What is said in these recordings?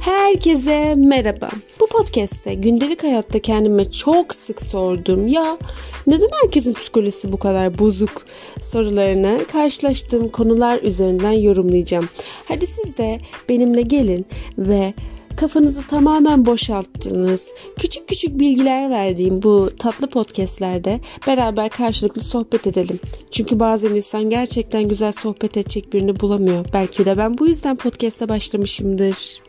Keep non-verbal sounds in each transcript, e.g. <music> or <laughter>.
Herkese merhaba. Bu podcast'te gündelik hayatta kendime çok sık sorduğum ya neden herkesin psikolojisi bu kadar bozuk sorularını karşılaştığım konular üzerinden yorumlayacağım. Hadi siz de benimle gelin ve kafanızı tamamen boşalttığınız, küçük küçük bilgiler verdiğim bu tatlı podcastlerde beraber karşılıklı sohbet edelim. Çünkü bazen insan gerçekten güzel sohbet edecek birini bulamıyor. Belki de ben bu yüzden podcast'a başlamışımdır.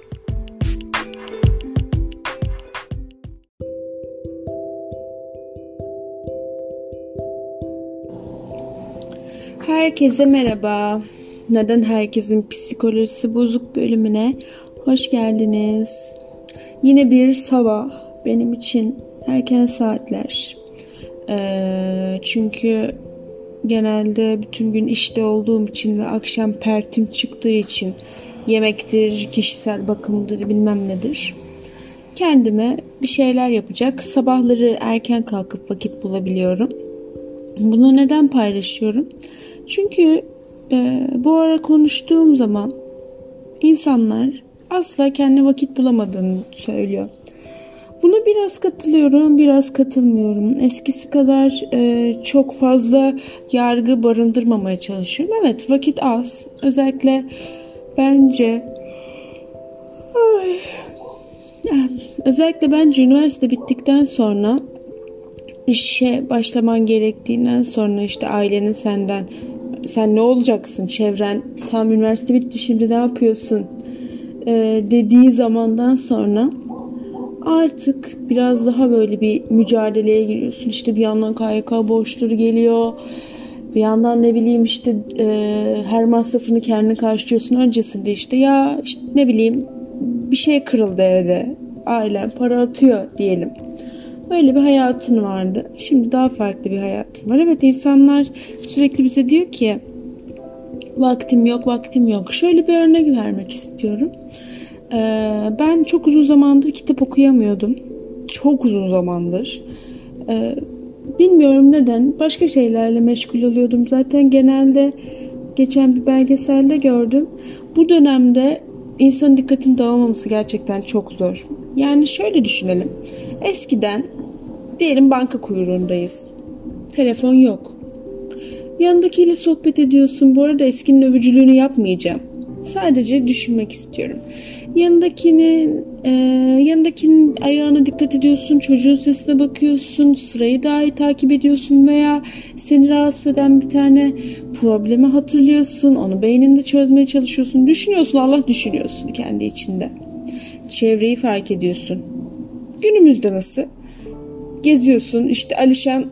Herkese merhaba. Neden herkesin psikolojisi bozuk bölümüne hoş geldiniz. Yine bir sabah benim için erken saatler. Ee, çünkü genelde bütün gün işte olduğum için ve akşam pertim çıktığı için yemektir, kişisel bakımdır bilmem nedir. Kendime bir şeyler yapacak. Sabahları erken kalkıp vakit bulabiliyorum. Bunu neden paylaşıyorum? Çünkü e, bu ara konuştuğum zaman insanlar asla kendi vakit bulamadığını söylüyor. Buna biraz katılıyorum, biraz katılmıyorum. Eskisi kadar e, çok fazla yargı barındırmamaya çalışıyorum. Evet, vakit az. Özellikle bence ay, özellikle bence üniversite bittikten sonra işe başlaman gerektiğinden sonra işte ailenin senden sen ne olacaksın çevren tam üniversite bitti şimdi ne yapıyorsun e, dediği zamandan sonra artık biraz daha böyle bir mücadeleye giriyorsun. İşte bir yandan KYK borçları geliyor. Bir yandan ne bileyim işte e, her masrafını kendine karşılıyorsun. Öncesinde işte ya işte ne bileyim bir şey kırıldı evde. Ailen para atıyor diyelim. Öyle bir hayatın vardı. Şimdi daha farklı bir hayatım var. Evet insanlar sürekli bize diyor ki vaktim yok, vaktim yok. Şöyle bir örnek vermek istiyorum. Ee, ben çok uzun zamandır kitap okuyamıyordum. Çok uzun zamandır. Ee, bilmiyorum neden. Başka şeylerle meşgul oluyordum. Zaten genelde geçen bir belgeselde gördüm. Bu dönemde insanın dikkatini dağılmaması gerçekten çok zor. Yani şöyle düşünelim. Eskiden diyelim banka kuyruğundayız. Telefon yok. Yanındakiyle sohbet ediyorsun. Bu arada eskinin övücülüğünü yapmayacağım. Sadece düşünmek istiyorum. Yanındakinin e, yanındakinin ayağına dikkat ediyorsun, çocuğun sesine bakıyorsun, sırayı daha iyi takip ediyorsun veya seni rahatsız eden bir tane problemi hatırlıyorsun, onu beyninde çözmeye çalışıyorsun, düşünüyorsun, Allah düşünüyorsun kendi içinde. Çevreyi fark ediyorsun. Günümüzde nasıl? Geziyorsun işte Alişan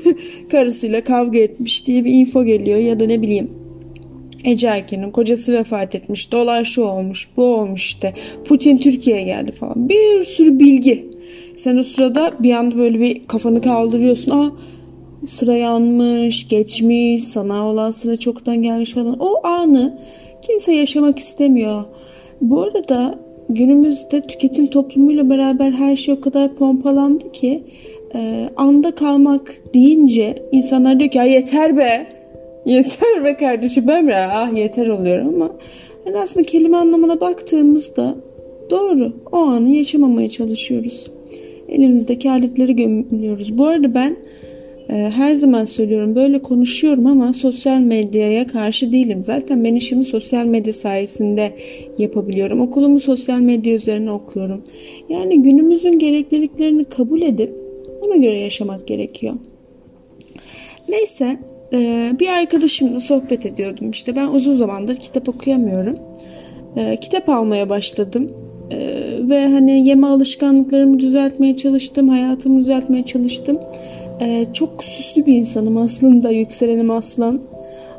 <laughs> karısıyla kavga etmiş diye bir info geliyor ya da ne bileyim Ece Erken'in kocası vefat etmiş. Dolar şu olmuş, bu olmuş işte. Putin Türkiye'ye geldi falan. Bir sürü bilgi. Sen o sırada bir anda böyle bir kafanı kaldırıyorsun. Aa sıra yanmış, geçmiş, sana olan sıra çoktan gelmiş falan. O anı kimse yaşamak istemiyor. Bu arada günümüzde tüketim toplumuyla beraber her şey o kadar pompalandı ki e, anda kalmak deyince insanlar diyor ki yeter be yeter be kardeşim ben mi ah yeter oluyorum ama yani aslında kelime anlamına baktığımızda doğru o anı yaşamamaya çalışıyoruz. Elimizdeki aletleri gömülüyoruz. Bu arada ben her zaman söylüyorum böyle konuşuyorum ama sosyal medyaya karşı değilim. Zaten ben işimi sosyal medya sayesinde yapabiliyorum. Okulumu sosyal medya üzerine okuyorum. Yani günümüzün gerekliliklerini kabul edip ona göre yaşamak gerekiyor. Neyse e, bir arkadaşımla sohbet ediyordum. İşte ben uzun zamandır kitap okuyamıyorum. E, kitap almaya başladım. E, ve hani yeme alışkanlıklarımı düzeltmeye çalıştım. Hayatımı düzeltmeye çalıştım. Çok süslü bir insanım aslında. Yükselenim aslan.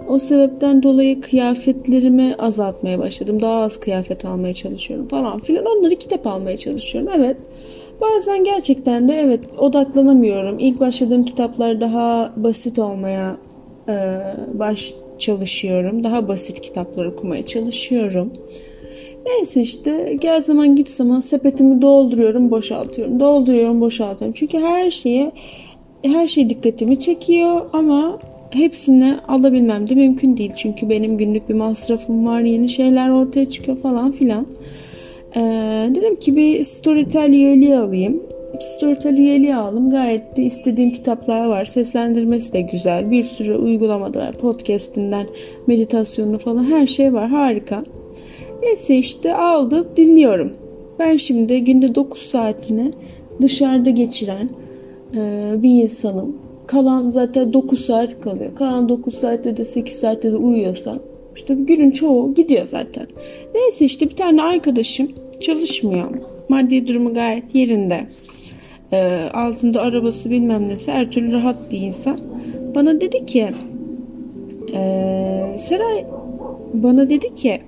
O sebepten dolayı kıyafetlerimi azaltmaya başladım. Daha az kıyafet almaya çalışıyorum falan filan. Onları kitap almaya çalışıyorum. Evet. Bazen gerçekten de evet odaklanamıyorum. İlk başladığım kitaplar daha basit olmaya e, baş çalışıyorum. Daha basit kitaplar okumaya çalışıyorum. Neyse işte gel zaman git zaman sepetimi dolduruyorum, boşaltıyorum. Dolduruyorum, boşaltıyorum. Çünkü her şeye her şey dikkatimi çekiyor ama hepsini alabilmem de mümkün değil. Çünkü benim günlük bir masrafım var, yeni şeyler ortaya çıkıyor falan filan. Ee, dedim ki bir Storytel üyeliği alayım. Storytel üyeliği aldım. Gayet de istediğim kitaplar var. Seslendirmesi de güzel. Bir sürü uygulamada var. Podcastinden meditasyonu falan her şey var. Harika. Neyse işte aldım dinliyorum. Ben şimdi günde 9 saatini dışarıda geçiren e, bir insanım. Kalan zaten 9 saat kalıyor. Kalan 9 saatte de 8 saatte de uyuyorsam işte günün çoğu gidiyor zaten. Neyse işte bir tane arkadaşım çalışmıyor. Maddi durumu gayet yerinde. E, altında arabası bilmem nesi her türlü rahat bir insan. Bana dedi ki e, Seray bana dedi ki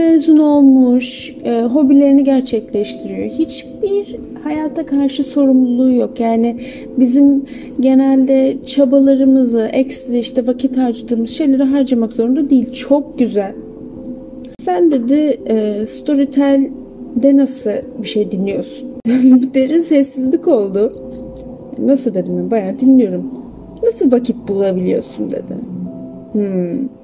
mezun olmuş, e, hobilerini gerçekleştiriyor. Hiçbir hayata karşı sorumluluğu yok. Yani bizim genelde çabalarımızı, ekstra işte vakit harcadığımız şeyleri harcamak zorunda değil. Çok güzel. Sen dedi e, Storytel'de nasıl bir şey dinliyorsun? <laughs> derin sessizlik oldu. Nasıl dedim ben bayağı dinliyorum. Nasıl vakit bulabiliyorsun dedi. Hmm.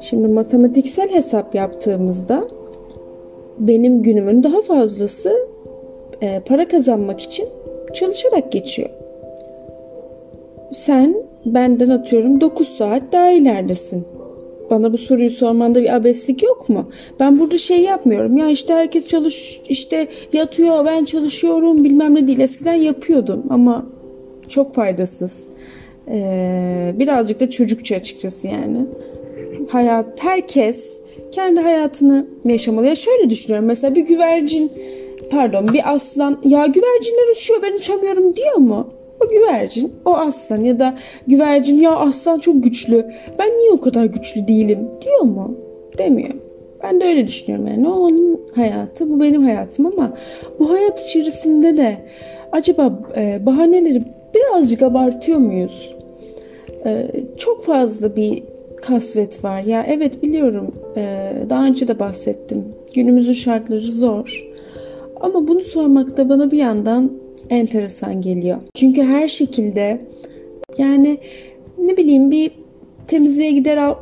Şimdi matematiksel hesap yaptığımızda benim günümün daha fazlası e, para kazanmak için çalışarak geçiyor. Sen benden atıyorum 9 saat daha ileridesin. Bana bu soruyu sormanda bir abeslik yok mu? Ben burada şey yapmıyorum. Ya işte herkes çalış işte yatıyor ben çalışıyorum bilmem ne değil. Eskiden yapıyordum ama çok faydasız. Ee, birazcık da çocukça açıkçası yani hayat herkes kendi hayatını yaşamalı. Ya şöyle düşünüyorum mesela bir güvercin pardon bir aslan ya güvercinler uçuyor ben uçamıyorum diyor mu? O güvercin, o aslan ya da güvercin ya aslan çok güçlü. Ben niye o kadar güçlü değilim diyor mu? Demiyor. Ben de öyle düşünüyorum yani. O onun hayatı, bu benim hayatım ama bu hayat içerisinde de acaba e, bahaneleri birazcık abartıyor muyuz? E, çok fazla bir kasvet var. Ya evet biliyorum e, daha önce de bahsettim. Günümüzün şartları zor. Ama bunu sormak da bana bir yandan enteresan geliyor. Çünkü her şekilde yani ne bileyim bir temizliğe gider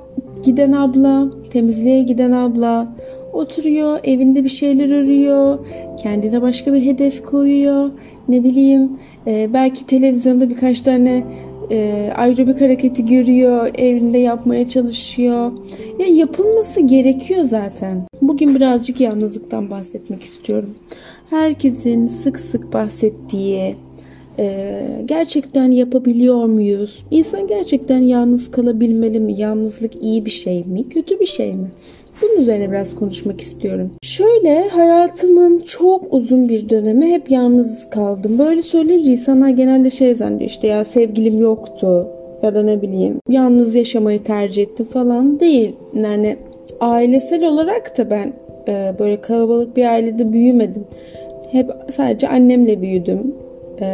giden abla, temizliğe giden abla oturuyor, evinde bir şeyler arıyor, kendine başka bir hedef koyuyor. Ne bileyim, e, belki televizyonda birkaç tane e, aerobik hareketi görüyor, evinde yapmaya çalışıyor. Ya yapılması gerekiyor zaten. Bugün birazcık yalnızlıktan bahsetmek istiyorum. Herkesin sık sık bahsettiği, e, gerçekten yapabiliyor muyuz? İnsan gerçekten yalnız kalabilmeli mi? Yalnızlık iyi bir şey mi? Kötü bir şey mi? Bunun üzerine biraz konuşmak istiyorum. Şöyle hayatımın çok uzun bir dönemi hep yalnız kaldım. Böyle söyleyince insanlar genelde şey zannediyor işte ya sevgilim yoktu ya da ne bileyim yalnız yaşamayı tercih ettim falan değil. Yani ailesel olarak da ben e, böyle kalabalık bir ailede büyümedim. Hep sadece annemle büyüdüm. E,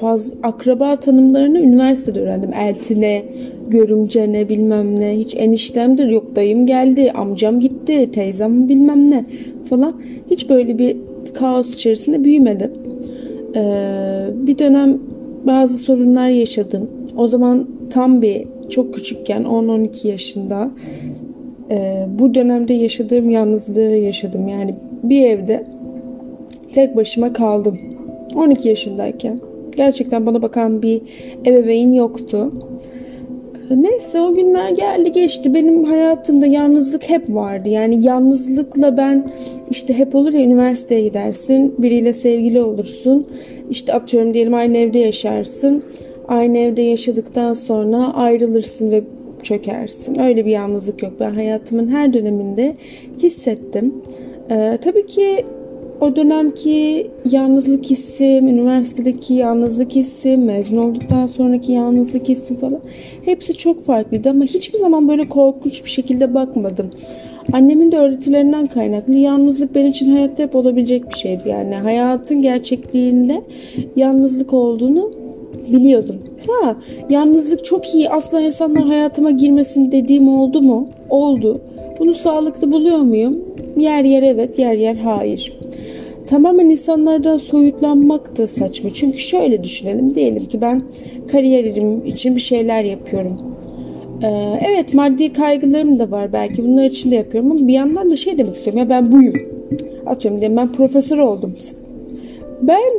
faz akraba tanımlarını üniversitede öğrendim. Eltine, görümce ne bilmem ne. Hiç eniştemdir yok dayım geldi, amcam gitti, teyzem bilmem ne falan. Hiç böyle bir kaos içerisinde büyümedim. Ee, bir dönem bazı sorunlar yaşadım. O zaman tam bir çok küçükken 10-12 yaşında e, bu dönemde yaşadığım yalnızlığı yaşadım. Yani bir evde tek başıma kaldım. 12 yaşındayken. Gerçekten bana bakan bir ebeveyn yoktu. Neyse o günler geldi geçti. Benim hayatımda yalnızlık hep vardı. Yani yalnızlıkla ben işte hep olur ya üniversiteye gidersin. Biriyle sevgili olursun. İşte atıyorum diyelim aynı evde yaşarsın. Aynı evde yaşadıktan sonra ayrılırsın ve çökersin. Öyle bir yalnızlık yok. Ben hayatımın her döneminde hissettim. Ee, tabii ki o dönemki yalnızlık hissim, üniversitedeki yalnızlık hissim, mezun olduktan sonraki yalnızlık hissim falan hepsi çok farklıydı ama hiçbir zaman böyle korkunç bir şekilde bakmadım. Annemin de öğretilerinden kaynaklı yalnızlık benim için hayatta hep olabilecek bir şeydi. Yani hayatın gerçekliğinde yalnızlık olduğunu biliyordum. Ha, yalnızlık çok iyi asla insanlar hayatıma girmesin dediğim oldu mu? Oldu. Bunu sağlıklı buluyor muyum? Yer yer evet, yer yer hayır tamamen insanlardan soyutlanmak da saçma. Çünkü şöyle düşünelim. Diyelim ki ben kariyerim için bir şeyler yapıyorum. Ee, evet maddi kaygılarım da var belki bunlar için de yapıyorum ama bir yandan da şey demek istiyorum ya ben buyum. Atıyorum diyelim ben profesör oldum. Ben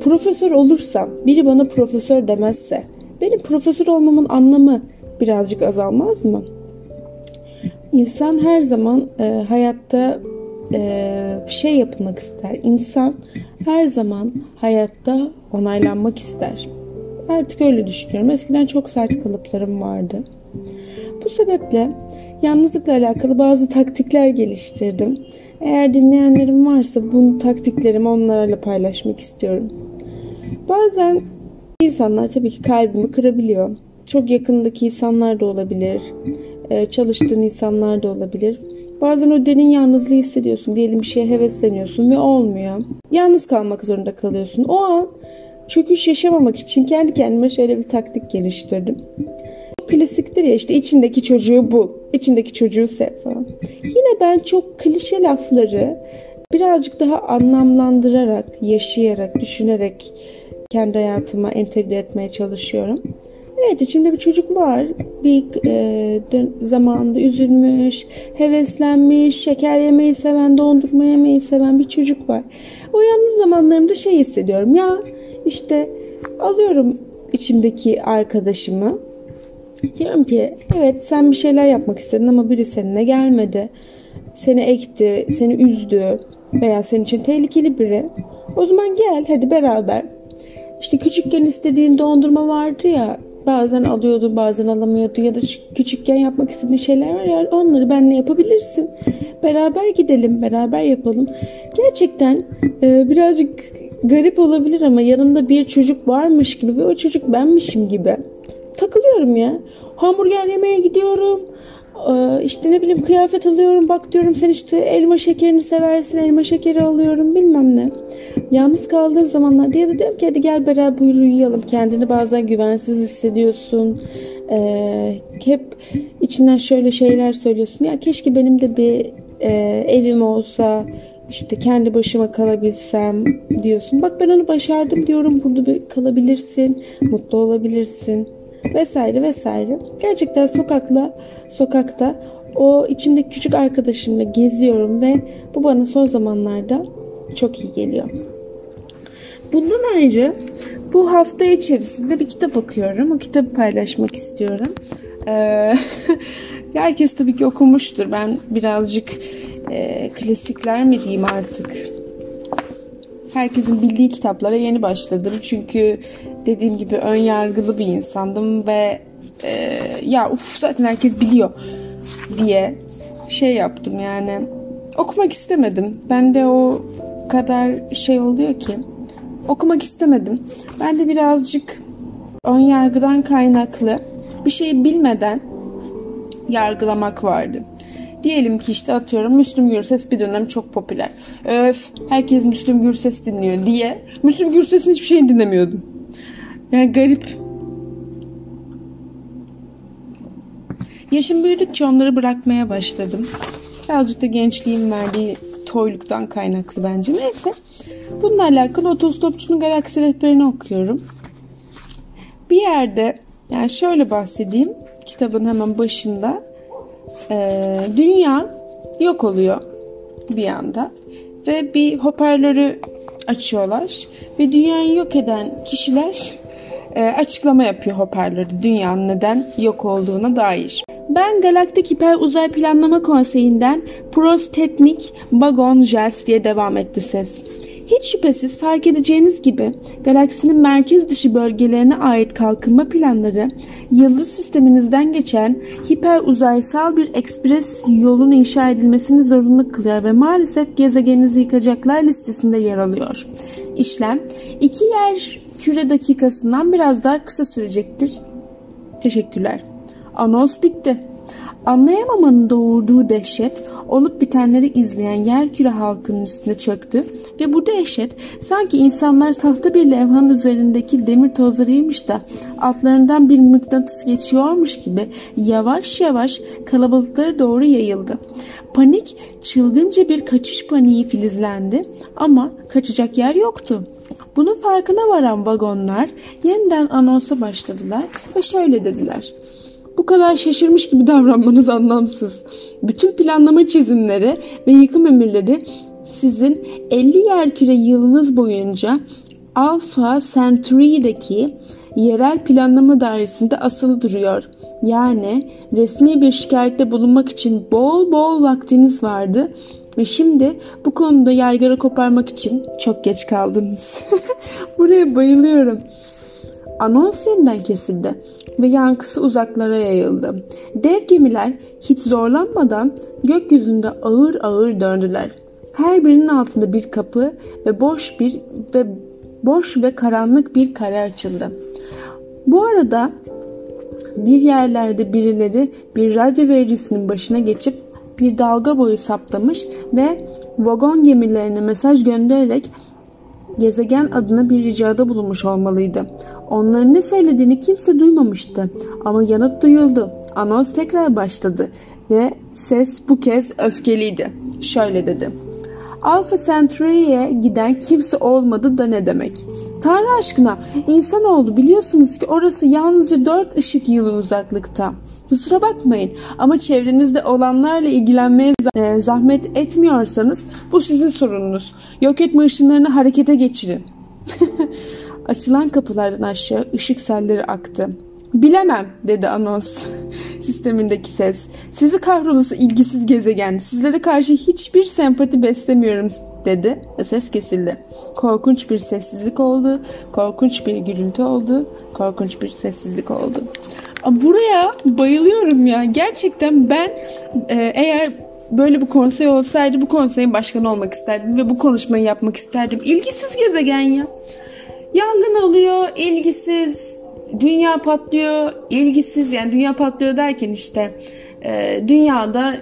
profesör olursam biri bana profesör demezse benim profesör olmamın anlamı birazcık azalmaz mı? İnsan her zaman e, hayatta e, şey yapılmak ister. İnsan her zaman hayatta onaylanmak ister. Artık öyle düşünüyorum. Eskiden çok sert kalıplarım vardı. Bu sebeple yalnızlıkla alakalı bazı taktikler geliştirdim. Eğer dinleyenlerim varsa bu taktiklerimi onlarla paylaşmak istiyorum. Bazen insanlar tabii ki kalbimi kırabiliyor. Çok yakındaki insanlar da olabilir. Çalıştığın insanlar da olabilir. Bazen o derin yalnızlığı hissediyorsun. Diyelim bir şeye hevesleniyorsun ve olmuyor. Yalnız kalmak zorunda kalıyorsun. O an çöküş yaşamamak için kendi kendime şöyle bir taktik geliştirdim. Klasiktir ya işte içindeki çocuğu bul, içindeki çocuğu sev falan. Yine ben çok klişe lafları birazcık daha anlamlandırarak, yaşayarak, düşünerek kendi hayatıma entegre etmeye çalışıyorum. Evet içimde bir çocuk var. Bir e, dön, zamanında üzülmüş, heveslenmiş, şeker yemeyi seven, dondurma yemeyi seven bir çocuk var. O yalnız zamanlarımda şey hissediyorum. Ya işte alıyorum içimdeki arkadaşımı. Diyorum ki evet sen bir şeyler yapmak istedin ama biri seninle gelmedi. Seni ekti, seni üzdü veya senin için tehlikeli biri. O zaman gel hadi beraber. İşte küçükken istediğin dondurma vardı ya bazen alıyordu bazen alamıyordu ya da küçükken yapmak istediğin şeyler var ya onları benle yapabilirsin. Beraber gidelim beraber yapalım. Gerçekten e, birazcık garip olabilir ama yanımda bir çocuk varmış gibi ve o çocuk benmişim gibi. Takılıyorum ya. Hamburger yemeye gidiyorum. Ee, işte ne bileyim kıyafet alıyorum. Bak diyorum sen işte elma şekerini seversin. Elma şekeri alıyorum bilmem ne. Yalnız kaldığım zamanlarda ya da diyorum ki hadi gel beraber uyuyalım. Kendini bazen güvensiz hissediyorsun. Ee, hep içinden şöyle şeyler söylüyorsun. Ya keşke benim de bir e, evim olsa işte kendi başıma kalabilsem diyorsun. Bak ben onu başardım diyorum. Burada bir kalabilirsin, mutlu olabilirsin vesaire vesaire. Gerçekten sokakla sokakta o içimdeki küçük arkadaşımla geziyorum ve bu bana son zamanlarda çok iyi geliyor. Bundan ayrı bu hafta içerisinde bir kitap okuyorum. O kitabı paylaşmak istiyorum. Ee, <laughs> herkes tabii ki okumuştur. Ben birazcık e, klasikler mi diyeyim artık. Herkesin bildiği kitaplara yeni başladım. Çünkü dediğim gibi ön yargılı bir insandım ve e, ya uf zaten herkes biliyor diye şey yaptım yani. Okumak istemedim. Ben de o kadar şey oluyor ki okumak istemedim. Ben de birazcık ön yargıdan kaynaklı bir şeyi bilmeden yargılamak vardı. Diyelim ki işte atıyorum Müslüm Gürses bir dönem çok popüler. Öf herkes Müslüm Gürses dinliyor diye Müslüm Gürses'in hiçbir şeyini dinlemiyordum. Yani garip. Yaşım büyüdükçe onları bırakmaya başladım. Birazcık da gençliğin verdiği toyluktan kaynaklı bence. Neyse. Bununla alakalı Otostopçunun Galaksi Rehberini okuyorum. Bir yerde yani şöyle bahsedeyim. Kitabın hemen başında e, dünya yok oluyor bir anda ve bir hoparlörü açıyorlar ve dünyayı yok eden kişiler e, açıklama yapıyor hoparlörde dünyanın neden yok olduğuna dair. Ben Galaktik Hiper Uzay Planlama Konseyi'nden Prostetnik Bagon Jels diye devam etti ses. Hiç şüphesiz fark edeceğiniz gibi galaksinin merkez dışı bölgelerine ait kalkınma planları yıldız sisteminizden geçen hiper uzaysal bir ekspres yolun inşa edilmesini zorunlu kılıyor ve maalesef gezegeninizi yıkacaklar listesinde yer alıyor. İşlem iki yer küre dakikasından biraz daha kısa sürecektir. Teşekkürler. Anons bitti. Anlayamamanın doğurduğu dehşet olup bitenleri izleyen yerküre halkının üstüne çöktü ve bu dehşet sanki insanlar tahta bir levhanın üzerindeki demir tozlarıymış da altlarından bir mıknatıs geçiyormuş gibi yavaş yavaş kalabalıklara doğru yayıldı. Panik çılgınca bir kaçış paniği filizlendi ama kaçacak yer yoktu. Bunun farkına varan vagonlar yeniden anonsa başladılar ve şöyle dediler. Bu kadar şaşırmış gibi davranmanız anlamsız. Bütün planlama çizimleri ve yıkım emirleri sizin 50 yerküre yılınız boyunca Alpha Centauri'deki yerel planlama dairesinde asılı duruyor. Yani resmi bir şikayette bulunmak için bol bol vaktiniz vardı ve şimdi bu konuda yaygara koparmak için çok geç kaldınız. <laughs> Buraya bayılıyorum. Anons yeniden kesildi ve yankısı uzaklara yayıldı. Dev gemiler hiç zorlanmadan gökyüzünde ağır ağır döndüler. Her birinin altında bir kapı ve boş bir ve boş ve karanlık bir kare açıldı. Bu arada bir yerlerde birileri bir radyo vericisinin başına geçip bir dalga boyu saptamış ve vagon gemilerine mesaj göndererek gezegen adına bir ricada bulunmuş olmalıydı. Onların ne söylediğini kimse duymamıştı ama yanıt duyuldu. Anons tekrar başladı ve ses bu kez öfkeliydi. Şöyle dedi. Alpha Centauri'ye giden kimse olmadı da ne demek? Tanrı aşkına insan oldu biliyorsunuz ki orası yalnızca 4 ışık yılı uzaklıkta. Kusura bakmayın ama çevrenizde olanlarla ilgilenmeye e, zahmet etmiyorsanız bu sizin sorununuz. Yok etme ışınlarını harekete geçirin. <laughs> Açılan kapılardan aşağı ışık selleri aktı. Bilemem dedi anons sistemindeki ses. Sizi kahrolası ilgisiz gezegen. Sizlere karşı hiçbir sempati beslemiyorum dedi ses kesildi. Korkunç bir sessizlik oldu. Korkunç bir gürültü oldu. Korkunç bir sessizlik oldu. Buraya bayılıyorum ya. Gerçekten ben e, eğer böyle bir konsey olsaydı bu konseyin başkanı olmak isterdim ve bu konuşmayı yapmak isterdim. İlgisiz gezegen ya. Yangın oluyor, ilgisiz, dünya patlıyor, ilgisiz yani dünya patlıyor derken işte e, dünyada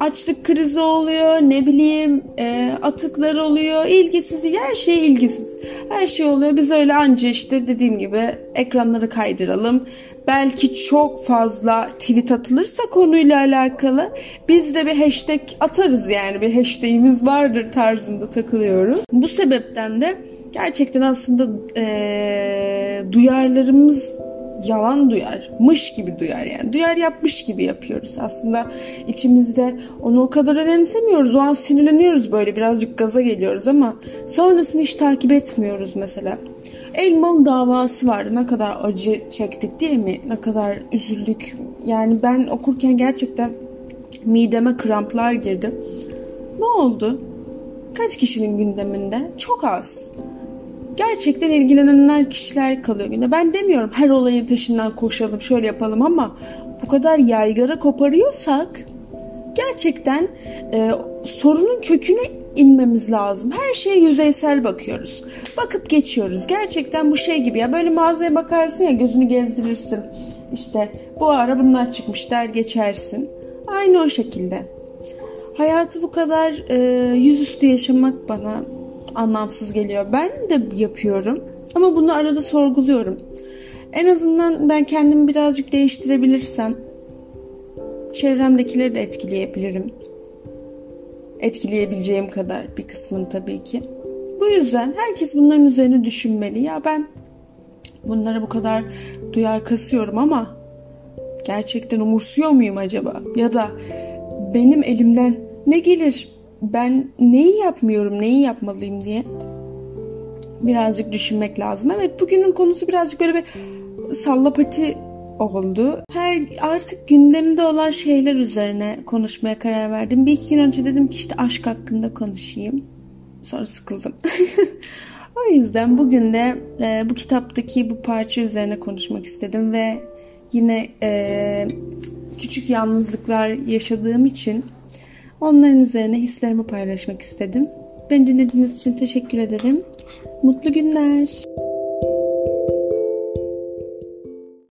açlık krizi oluyor, ne bileyim e, atıklar oluyor, ilgisiz, her şey ilgisiz. Her şey oluyor. Biz öyle anca işte dediğim gibi ekranları kaydıralım. Belki çok fazla tweet atılırsa konuyla alakalı biz de bir hashtag atarız yani bir hashtagimiz vardır tarzında takılıyoruz. Bu sebepten de gerçekten aslında e, duyarlarımız yalan duyar. Mış gibi duyar yani. Duyar yapmış gibi yapıyoruz. Aslında içimizde onu o kadar önemsemiyoruz. O an sinirleniyoruz böyle birazcık gaza geliyoruz ama sonrasını hiç takip etmiyoruz mesela. Elmalı davası vardı. Ne kadar acı çektik değil mi? Ne kadar üzüldük. Yani ben okurken gerçekten mideme kramplar girdi. Ne oldu? Kaç kişinin gündeminde? Çok az gerçekten ilgilenenler kişiler kalıyor günde. Ben demiyorum her olayın peşinden koşalım şöyle yapalım ama bu kadar yaygara koparıyorsak gerçekten e, sorunun köküne inmemiz lazım. Her şeye yüzeysel bakıyoruz. Bakıp geçiyoruz. Gerçekten bu şey gibi ya böyle mağazaya bakarsın ya gözünü gezdirirsin. İşte bu ara bunlar çıkmış der geçersin. Aynı o şekilde. Hayatı bu kadar e, yüzüstü yaşamak bana anlamsız geliyor. Ben de yapıyorum ama bunu arada sorguluyorum. En azından ben kendimi birazcık değiştirebilirsem çevremdekileri de etkileyebilirim. Etkileyebileceğim kadar bir kısmını tabii ki. Bu yüzden herkes bunların üzerine düşünmeli. Ya ben bunlara bu kadar duyar kasıyorum ama gerçekten umursuyor muyum acaba? Ya da benim elimden ne gelir? Ben neyi yapmıyorum, neyi yapmalıyım diye birazcık düşünmek lazım. Evet bugünün konusu birazcık böyle bir sallapati oldu. Her artık gündemde olan şeyler üzerine konuşmaya karar verdim. Bir iki gün önce dedim ki işte aşk hakkında konuşayım. Sonra sıkıldım. <laughs> o yüzden bugün de e, bu kitaptaki bu parça üzerine konuşmak istedim ve yine e, küçük yalnızlıklar yaşadığım için Onların üzerine hislerimi paylaşmak istedim. Beni dinlediğiniz için teşekkür ederim. Mutlu günler.